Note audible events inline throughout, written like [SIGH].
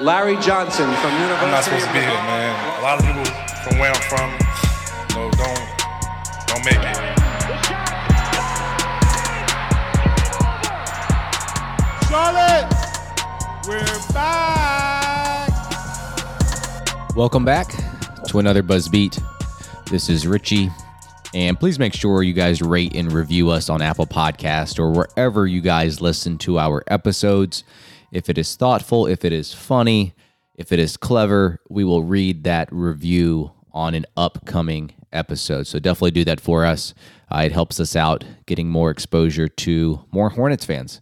Larry Johnson from University I'm not supposed to be here, man. A lot of people from where I'm from, you know, don't don't make it. Charlotte, we're back. Welcome back to another Buzz Beat. This is Richie. And please make sure you guys rate and review us on Apple Podcast or wherever you guys listen to our episodes. If it is thoughtful, if it is funny, if it is clever, we will read that review on an upcoming episode. So definitely do that for us. Uh, it helps us out getting more exposure to more Hornets fans.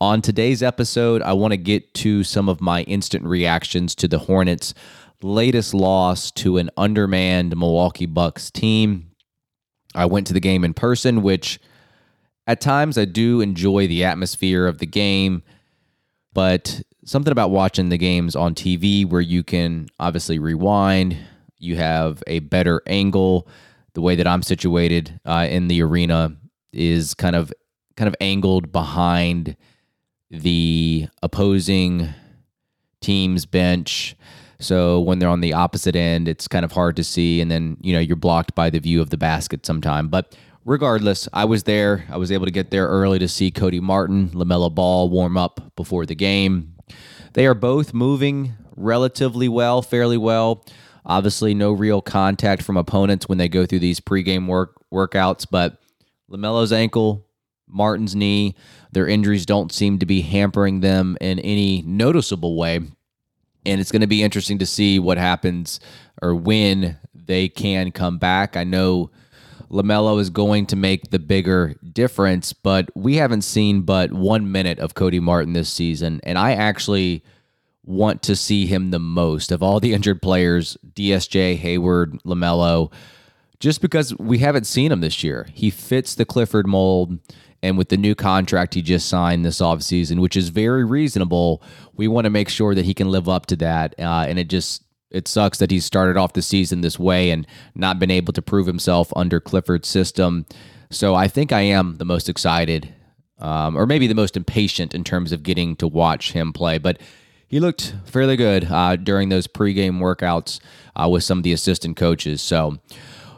On today's episode, I want to get to some of my instant reactions to the Hornets' latest loss to an undermanned Milwaukee Bucks team. I went to the game in person, which at times I do enjoy the atmosphere of the game, but something about watching the games on TV where you can obviously rewind, you have a better angle. The way that I'm situated uh, in the arena is kind of kind of angled behind the opposing team's bench. So when they're on the opposite end, it's kind of hard to see. And then, you know, you're blocked by the view of the basket sometime. But regardless, I was there. I was able to get there early to see Cody Martin, LaMelo Ball warm up before the game. They are both moving relatively well, fairly well. Obviously, no real contact from opponents when they go through these pregame work workouts, but LaMelo's ankle, Martin's knee, their injuries don't seem to be hampering them in any noticeable way. And it's going to be interesting to see what happens or when they can come back. I know LaMelo is going to make the bigger difference, but we haven't seen but one minute of Cody Martin this season. And I actually want to see him the most of all the [LAUGHS] injured players DSJ, Hayward, LaMelo, just because we haven't seen him this year. He fits the Clifford mold. And with the new contract he just signed this offseason, which is very reasonable, we want to make sure that he can live up to that. Uh, and it just it sucks that he started off the season this way and not been able to prove himself under Clifford's system. So I think I am the most excited, um, or maybe the most impatient in terms of getting to watch him play. But he looked fairly good uh, during those pregame workouts uh, with some of the assistant coaches. So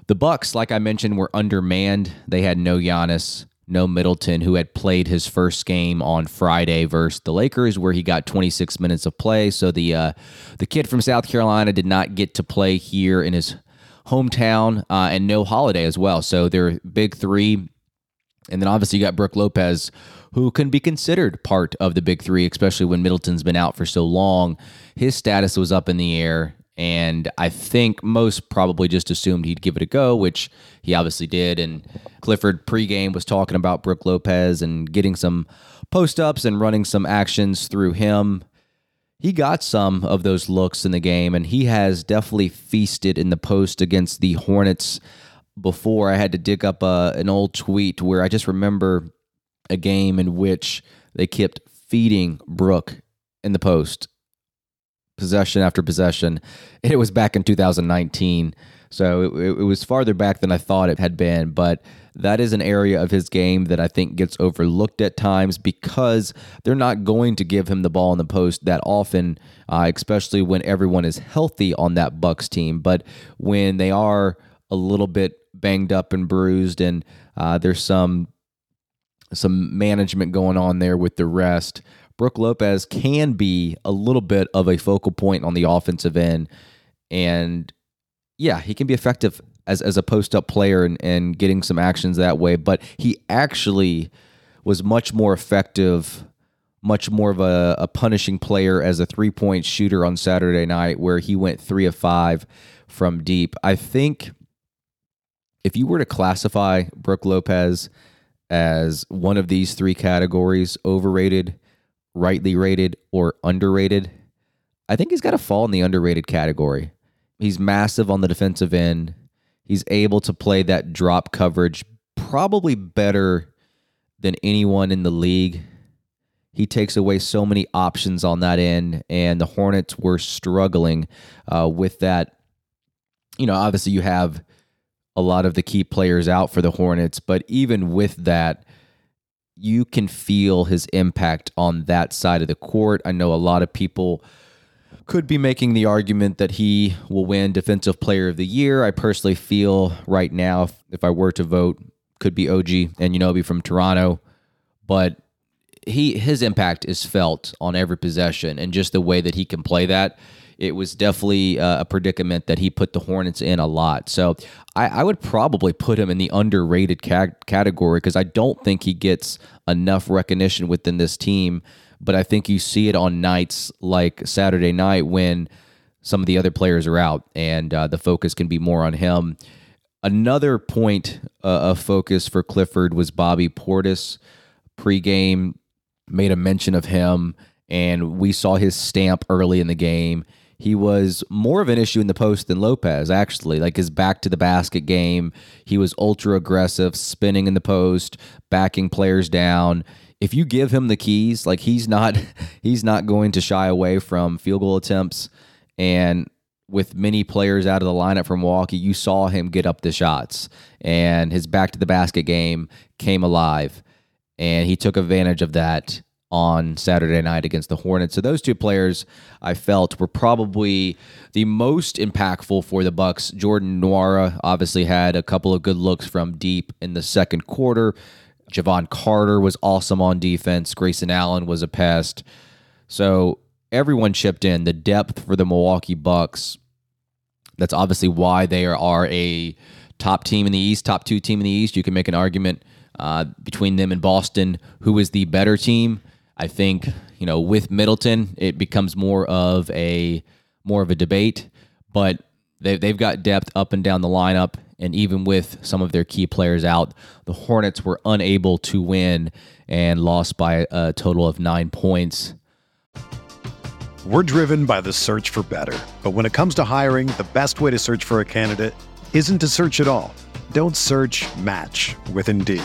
the Bucks, like I mentioned, were undermanned. They had no Giannis no Middleton, who had played his first game on Friday versus the Lakers, where he got 26 minutes of play. So the uh, the kid from South Carolina did not get to play here in his hometown, uh, and no Holiday as well. So they're big three, and then obviously you got Brook Lopez, who can be considered part of the big three, especially when Middleton's been out for so long. His status was up in the air. And I think most probably just assumed he'd give it a go, which he obviously did. And Clifford pregame was talking about Brook Lopez and getting some post ups and running some actions through him. He got some of those looks in the game, and he has definitely feasted in the post against the Hornets before. I had to dig up a, uh, an old tweet where I just remember a game in which they kept feeding Brook in the post possession after possession. It was back in 2019. So it, it was farther back than I thought it had been. But that is an area of his game that I think gets overlooked at times because they're not going to give him the ball in the post that often, uh, especially when everyone is healthy on that Bucks team. But when they are a little bit banged up and bruised, and uh, there's some some management going on there with the rest. Brook Lopez can be a little bit of a focal point on the offensive end. And yeah, he can be effective as, as a post up player and, and getting some actions that way. But he actually was much more effective, much more of a, a punishing player as a three point shooter on Saturday night, where he went three of five from deep. I think if you were to classify Brook Lopez as one of these three categories overrated, rightly rated, or underrated, I think he's got to fall in the underrated category. He's massive on the defensive end. He's able to play that drop coverage probably better than anyone in the league. He takes away so many options on that end, and the Hornets were struggling uh, with that. You know, obviously, you have a lot of the key players out for the Hornets, but even with that, you can feel his impact on that side of the court. I know a lot of people could be making the argument that he will win Defensive Player of the Year. I personally feel right now, if, if I were to vote, could be OG Anunoby from Toronto, but he his impact is felt on every possession and just the way that he can play that. It was definitely a predicament that he put the Hornets in a lot. So I, I would probably put him in the underrated ca- category because I don't think he gets enough recognition within this team but I think you see it on nights like Saturday night when some of the other players are out and uh, the focus can be more on him. Another point uh, of focus for Clifford was Bobby Portis. Pre-game made a mention of him, and we saw his stamp early in the game. He was more of an issue in the post than Lopez, actually. Like his back to the basket game, he was ultra aggressive, spinning in the post, backing players down if you give him the keys, like he's not [LAUGHS] he's not going to shy away from field goal attempts. And with many players out of the lineup from Milwaukee, you saw him get up the shots, and his back to the basket game came alive, and he took advantage of that on Saturday night against the Hornets. So those two players I felt were probably the most impactful for the Bucks. Jordan Nwora obviously had a couple of good looks from deep in the second quarter. Jevon Carter was awesome on defense. Grayson Allen was a pest. So everyone chipped in. The depth for the Milwaukee Bucks. That's obviously why they are a top team in the East, top two team in the East. You can make an argument uh, between them and Boston, who is the better team. I think you know with Middleton, it becomes more of a more of a debate, but they, they've got depth up and down the lineup. And even with some of their key players out, the Hornets were unable to win and lost by a total of nine points. We're driven by the search for better. But when it comes to hiring, the best way to search for a candidate isn't to search at all. Don't search match with Indeed.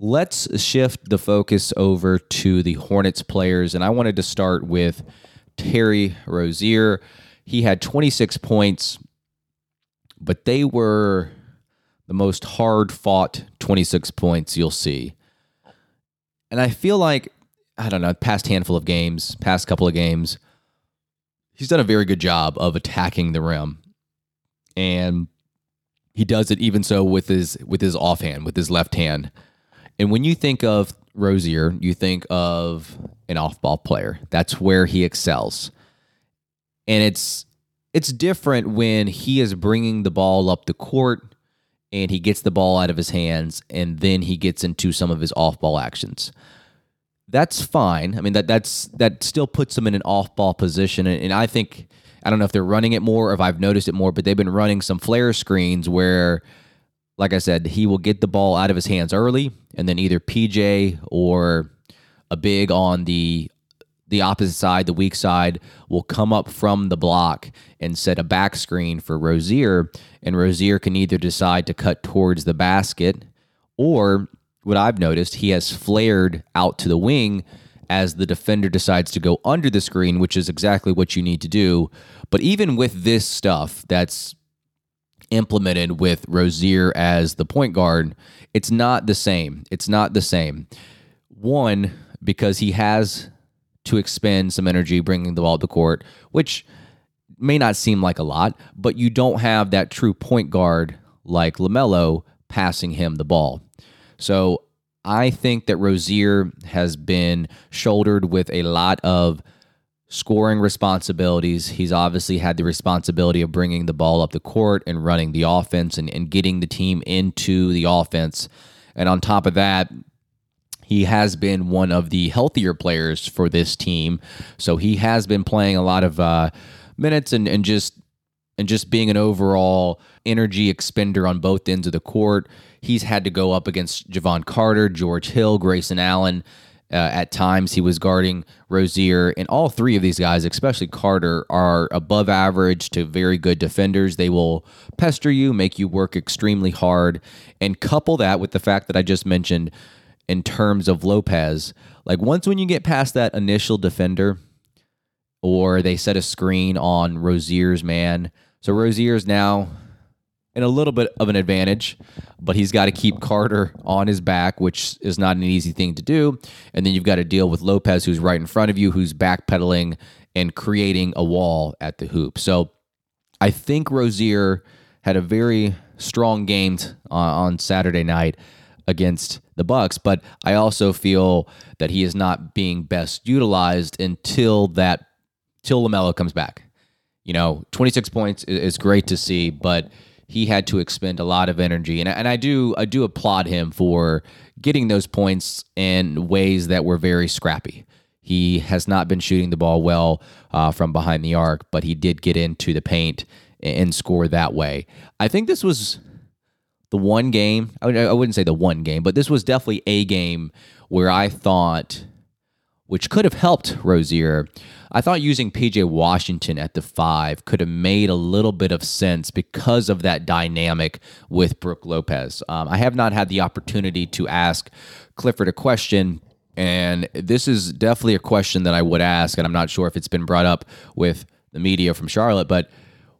Let's shift the focus over to the Hornets players. And I wanted to start with Terry Rozier. He had 26 points, but they were the most hard fought 26 points you'll see. And I feel like, I don't know, past handful of games, past couple of games, he's done a very good job of attacking the rim. And he does it even so with his with his offhand, with his left hand. And when you think of Rozier, you think of an off-ball player. That's where he excels. And it's it's different when he is bringing the ball up the court and he gets the ball out of his hands and then he gets into some of his off-ball actions. That's fine. I mean that that's that still puts him in an off-ball position and, and I think I don't know if they're running it more or if I've noticed it more, but they've been running some flare screens where like I said, he will get the ball out of his hands early, and then either PJ or a big on the the opposite side, the weak side, will come up from the block and set a back screen for Rozier, and Rozier can either decide to cut towards the basket, or what I've noticed, he has flared out to the wing as the defender decides to go under the screen, which is exactly what you need to do. But even with this stuff that's implemented with Rozier as the point guard, it's not the same. It's not the same. One, because he has to expend some energy bringing the ball to court, which may not seem like a lot, but you don't have that true point guard like LaMelo passing him the ball. So I think that Rozier has been shouldered with a lot of scoring responsibilities. He's obviously had the responsibility of bringing the ball up the court and running the offense and, and getting the team into the offense. And on top of that, he has been one of the healthier players for this team. So he has been playing a lot of uh, minutes and, and just and just being an overall energy expender on both ends of the court. He's had to go up against Jevon Carter, George Hill, Grayson Allen. Uh, at times, he was guarding Rozier, and all three of these guys, especially Carter, are above average to very good defenders. They will pester you, make you work extremely hard, and couple that with the fact that I just mentioned in terms of Lopez. Like, once when you get past that initial defender, or they set a screen on Rozier's man, so Rozier's now in a little bit of an advantage, but he's got to keep Carter on his back, which is not an easy thing to do. And then you've got to deal with Lopez, who's right in front of you, who's backpedaling and creating a wall at the hoop. So I think Rozier had a very strong game uh, on Saturday night against the Bucks, but I also feel that he is not being best utilized until that till Lamelo comes back. You know, 26 points is great to see, but he had to expend a lot of energy, and and I do I do applaud him for getting those points in ways that were very scrappy. He has not been shooting the ball well uh, from behind the arc, but he did get into the paint and score that way. I think this was the one game. I wouldn't say the one game, but this was definitely a game where I thought, which could have helped Rozier, I thought using PJ Washington at the five could have made a little bit of sense because of that dynamic with Brook Lopez. Um, I have not had the opportunity to ask Clifford a question. And this is definitely a question that I would ask, and I'm not sure if it's been brought up with the media from Charlotte, but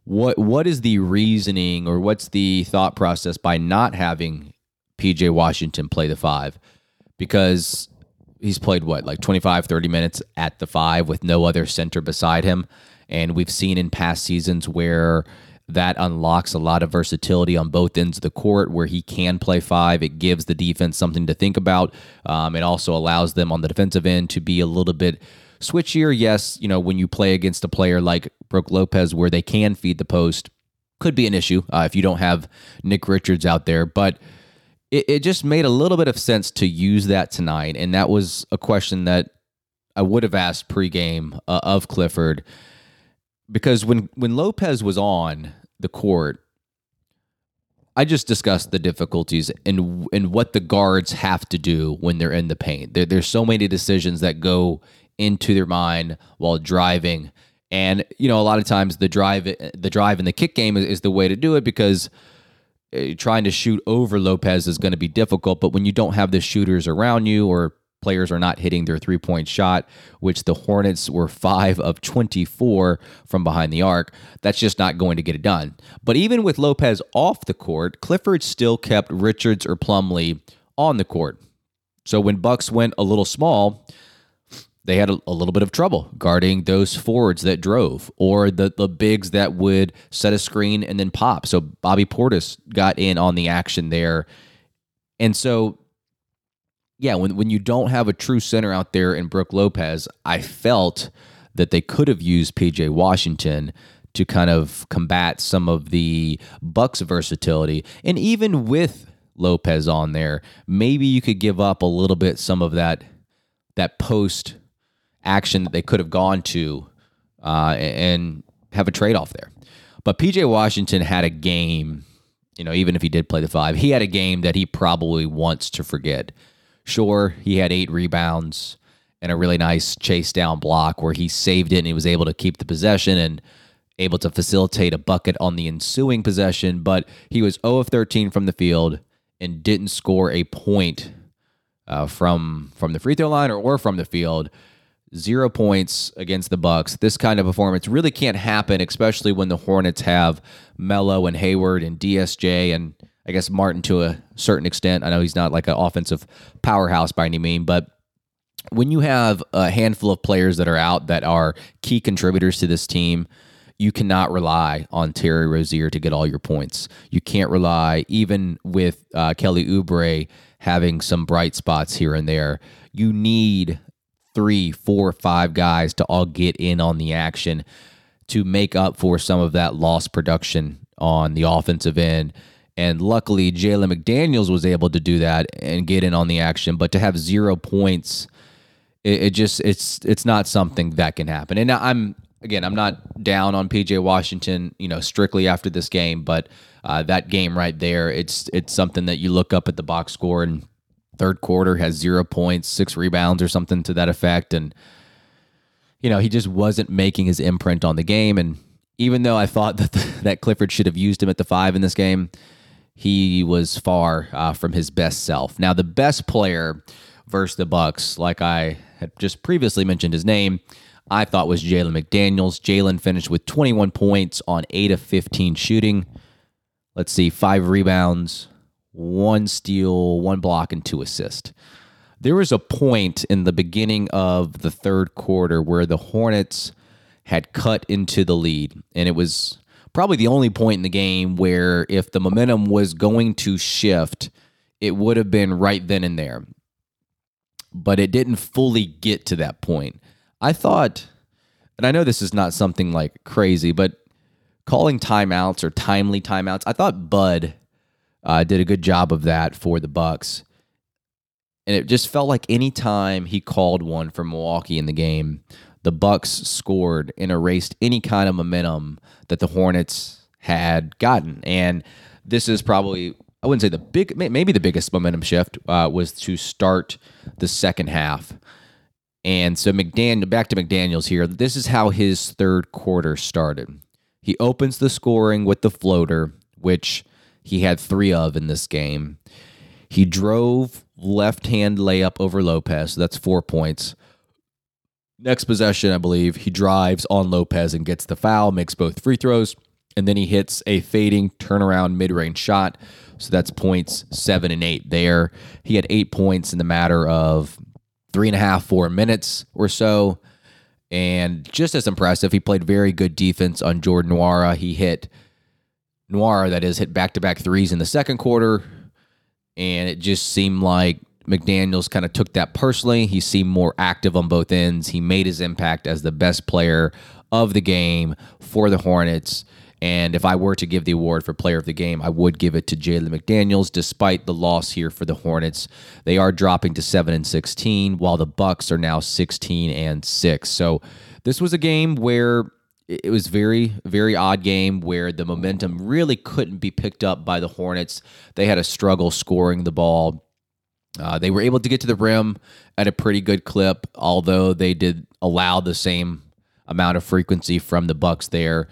what what is the reasoning or what's the thought process by not having PJ Washington play the five? Because he's played what like 25 30 minutes at the 5 with no other center beside him and we've seen in past seasons where that unlocks a lot of versatility on both ends of the court where he can play five. It gives the defense something to think about. Um, it also allows them on the defensive end to be a little bit switchier. Yes, you know, when you play against a player like Brook Lopez where they can feed the post, could be an issue uh, if you don't have Nick Richards out there. But it, it just made a little bit of sense to use that tonight. And that was a question that I would have asked pregame uh, of Clifford because when when Lopez was on the court, I just discussed the difficulties and and what the guards have to do when they're in the paint. There, there's so many decisions that go into their mind while driving, and you know a lot of times the drive the drive and the kick game is, is the way to do it because Uh, trying to shoot over Lopez is going to be difficult. But when you don't have the shooters around you or players are not hitting their three point shot, which the Hornets were five of 24 from behind the arc. That's just not going to get it done. But even with Lopez off the court, Clifford still kept Richards or Plumlee on the court. So when Bucks went a little small, they had a, a, little bit of trouble guarding those forwards that drove or the, the bigs that would set a screen and then pop. So Bobby Portis got in on the action there. And so yeah, when when you don't have a true center out there in Brook Lopez, I felt that they could have used PJ Washington to kind of combat some of the Bucks versatility. And even with Lopez on there, maybe you could give up a little bit some of that that post action that they could have gone to uh, and have a trade off there. But PJ Washington had a game, you know, even if he did play the five, he had a game that he probably wants to forget. Sure, he had eight rebounds and a really nice chase down block where he saved it and he was able to keep the possession and able to facilitate a bucket on the ensuing possession. But he was 0 of 13 from the field and didn't score a point uh, from from the free throw line or, or from the field. Zero points against the Bucks. This kind of performance really can't happen, especially when the Hornets have Melo and Hayward and DSJ and I guess Martin to a certain extent. I know he's not like an offensive powerhouse by any mean, but when you have a handful of players that are out that are key contributors to this team, you cannot rely on Terry Rozier to get all your points. You can't rely, even with uh, Kelly Oubre having some bright spots here and there. You need three, four, five guys to all get in on the action to make up for some of that lost production on the offensive end. And luckily, Jalen McDaniels was able to do that and get in on the action. But to have zero points, it, it just it's it's not something that can happen. And I'm again, I'm not down on PJ Washington, you know, strictly after this game, but uh, that game right there, it's it's something that you look up at the box score and third quarter has zero points, six rebounds or something to that effect, and you know he just wasn't making his imprint on the game. And even though I thought that the, [LAUGHS] that Clifford should have used him at the five in this game, he was far uh, from his best self. Now, the best player versus the Bucks, like I had just previously mentioned his name, I thought was Jalen McDaniels. Jalen finished with 21 points on 8 of 15 shooting. Let's see, five rebounds, one steal, one block, and two assists. There was a point in the beginning of the third quarter where the Hornets had cut into the lead, and it was probably the only point in the game where if the momentum was going to shift, it would have been right then and there. But it didn't fully get to that point. I thought, and I know this is not something like crazy, but calling timeouts or timely timeouts, I thought Bud uh, did a good job of that for the Bucks. And it just felt like any time he called one for Milwaukee in the game, the Bucks scored and erased any kind of momentum that the Hornets had gotten. And this is probably I wouldn't say the big maybe the biggest momentum shift uh, was to start the second half. And so McDaniel back to McDaniel's here. This is how his third quarter started. He opens the scoring with the floater, which he had three of in this game. He drove left hand layup over Lopez. So that's four points. Next possession, I believe, he drives on Lopez and gets the foul, makes both free throws, and then he hits a fading turnaround mid range shot. So that's points seven and eight there. He had eight points in the matter of three and a half, four minutes or so. And just as impressive, he played very good defense on Jordan Nwora. He hit Nwora, that is, hit back to back threes in the second quarter. And it just seemed like McDaniels kind of took that personally. He seemed more active on both ends. He made his impact as the best player of the game for the Hornets. And if I were to give the award for player of the game, I would give it to Jalen McDaniels, despite the loss here for the Hornets. They are dropping to 7 and 16, while the Bucks are now 16 and 6. So this was a game where it was very, very odd game where the momentum really couldn't be picked up by the Hornets. They had a struggle scoring the ball. Uh, they were able to get to the rim at a pretty good clip, although they did allow the same amount of frequency from the Bucks there.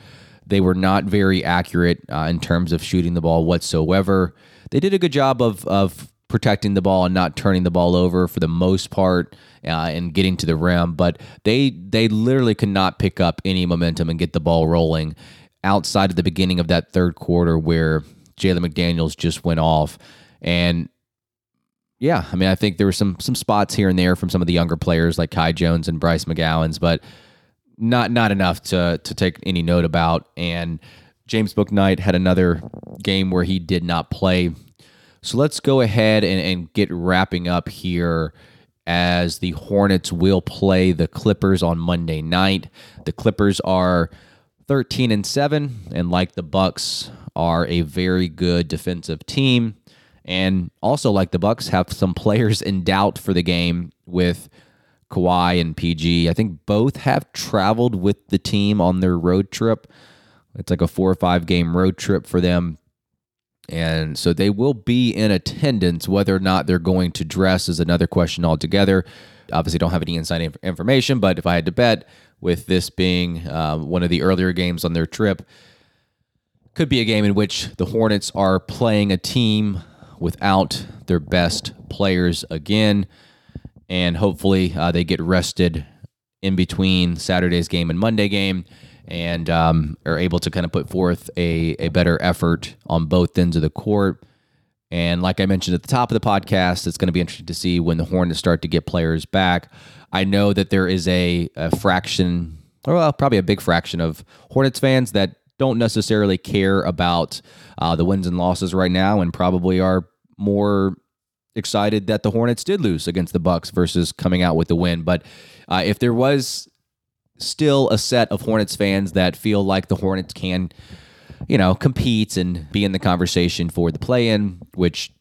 They were not very accurate uh, in terms of shooting the ball whatsoever. They did a good job of of protecting the ball and not turning the ball over for the most part uh, and getting to the rim, but they they literally could not pick up any momentum and get the ball rolling outside of the beginning of that third quarter where Jalen McDaniels just went off and yeah, I mean, I think there were some some spots here and there from some of the younger players like Kai Jones and Bryce McGowens, but not not enough to to take any note about. And James Bouknight had another game where he did not play. So let's go ahead and, and get wrapping up here as the Hornets will play the Clippers on Monday night. The Clippers are 13 and 7 and like the Bucks are a very good defensive team and also like the Bucks have some players in doubt for the game with Kawhi and PG. I think both have traveled with the team on their road trip. It's like a four or five game road trip for them. And so they will be in attendance. Whether or not they're going to dress is another question altogether. Obviously, don't have any inside inf- information, but if I had to bet, with this being uh, one of the earlier games on their trip, could be a game in which the Hornets are playing a team without their best players again and hopefully uh, they get rested in between Saturday's game and Monday game and um, are able to kind of put forth a, a better effort on both ends of the court. And like I mentioned at the top of the podcast, it's going to be interesting to see when the Hornets start to get players back. I know that there is a, a fraction, or well, probably a big fraction of Hornets fans that don't necessarily care about uh, the wins and losses right now and probably are more excited that the Hornets did lose against the Bucks versus coming out with the win. But uh, if there was still a set of Hornets fans that feel like the Hornets can, you know, compete and be in the conversation for the play-in, which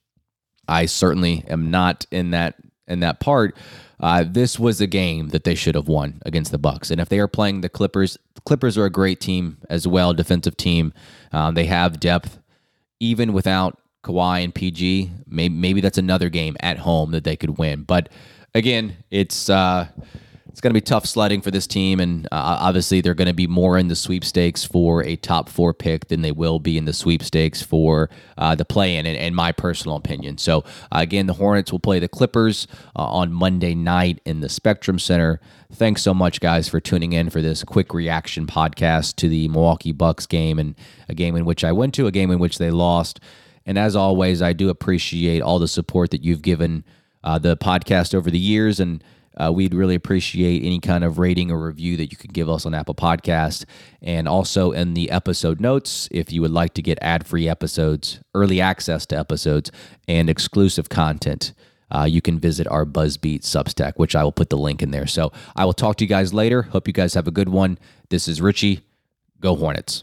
I certainly am not in that in that part. Uh, this was a game that they should have won against the Bucks, and if they are playing the Clippers, the Clippers are a great team as well, defensive team. Um, they have depth, even without Kawhi and PG, maybe maybe that's another game at home that they could win. But again, it's uh, it's going to be tough sledding for this team, and uh, obviously they're going to be more in the sweepstakes for a top four pick than they will be in the sweepstakes for uh, the play-in, in, in my personal opinion. So uh, again, the Hornets will play the Clippers uh, on Monday night in the Spectrum Center. Thanks so much, guys, for tuning in for this quick reaction podcast to the Milwaukee Bucks game and a game in which I went to, a game in which they lost. And as always, I do appreciate all the support that you've given uh, the podcast over the years. And uh, we'd really appreciate any kind of rating or review that you could give us on Apple Podcast. And also in the episode notes, if you would like to get ad free episodes, early access to episodes, and exclusive content. Uh, you can visit our Buzzbeat Substack, which I will put the link in there. So I will talk to you guys later. Hope you guys have a good one. This is Richie. Go Hornets.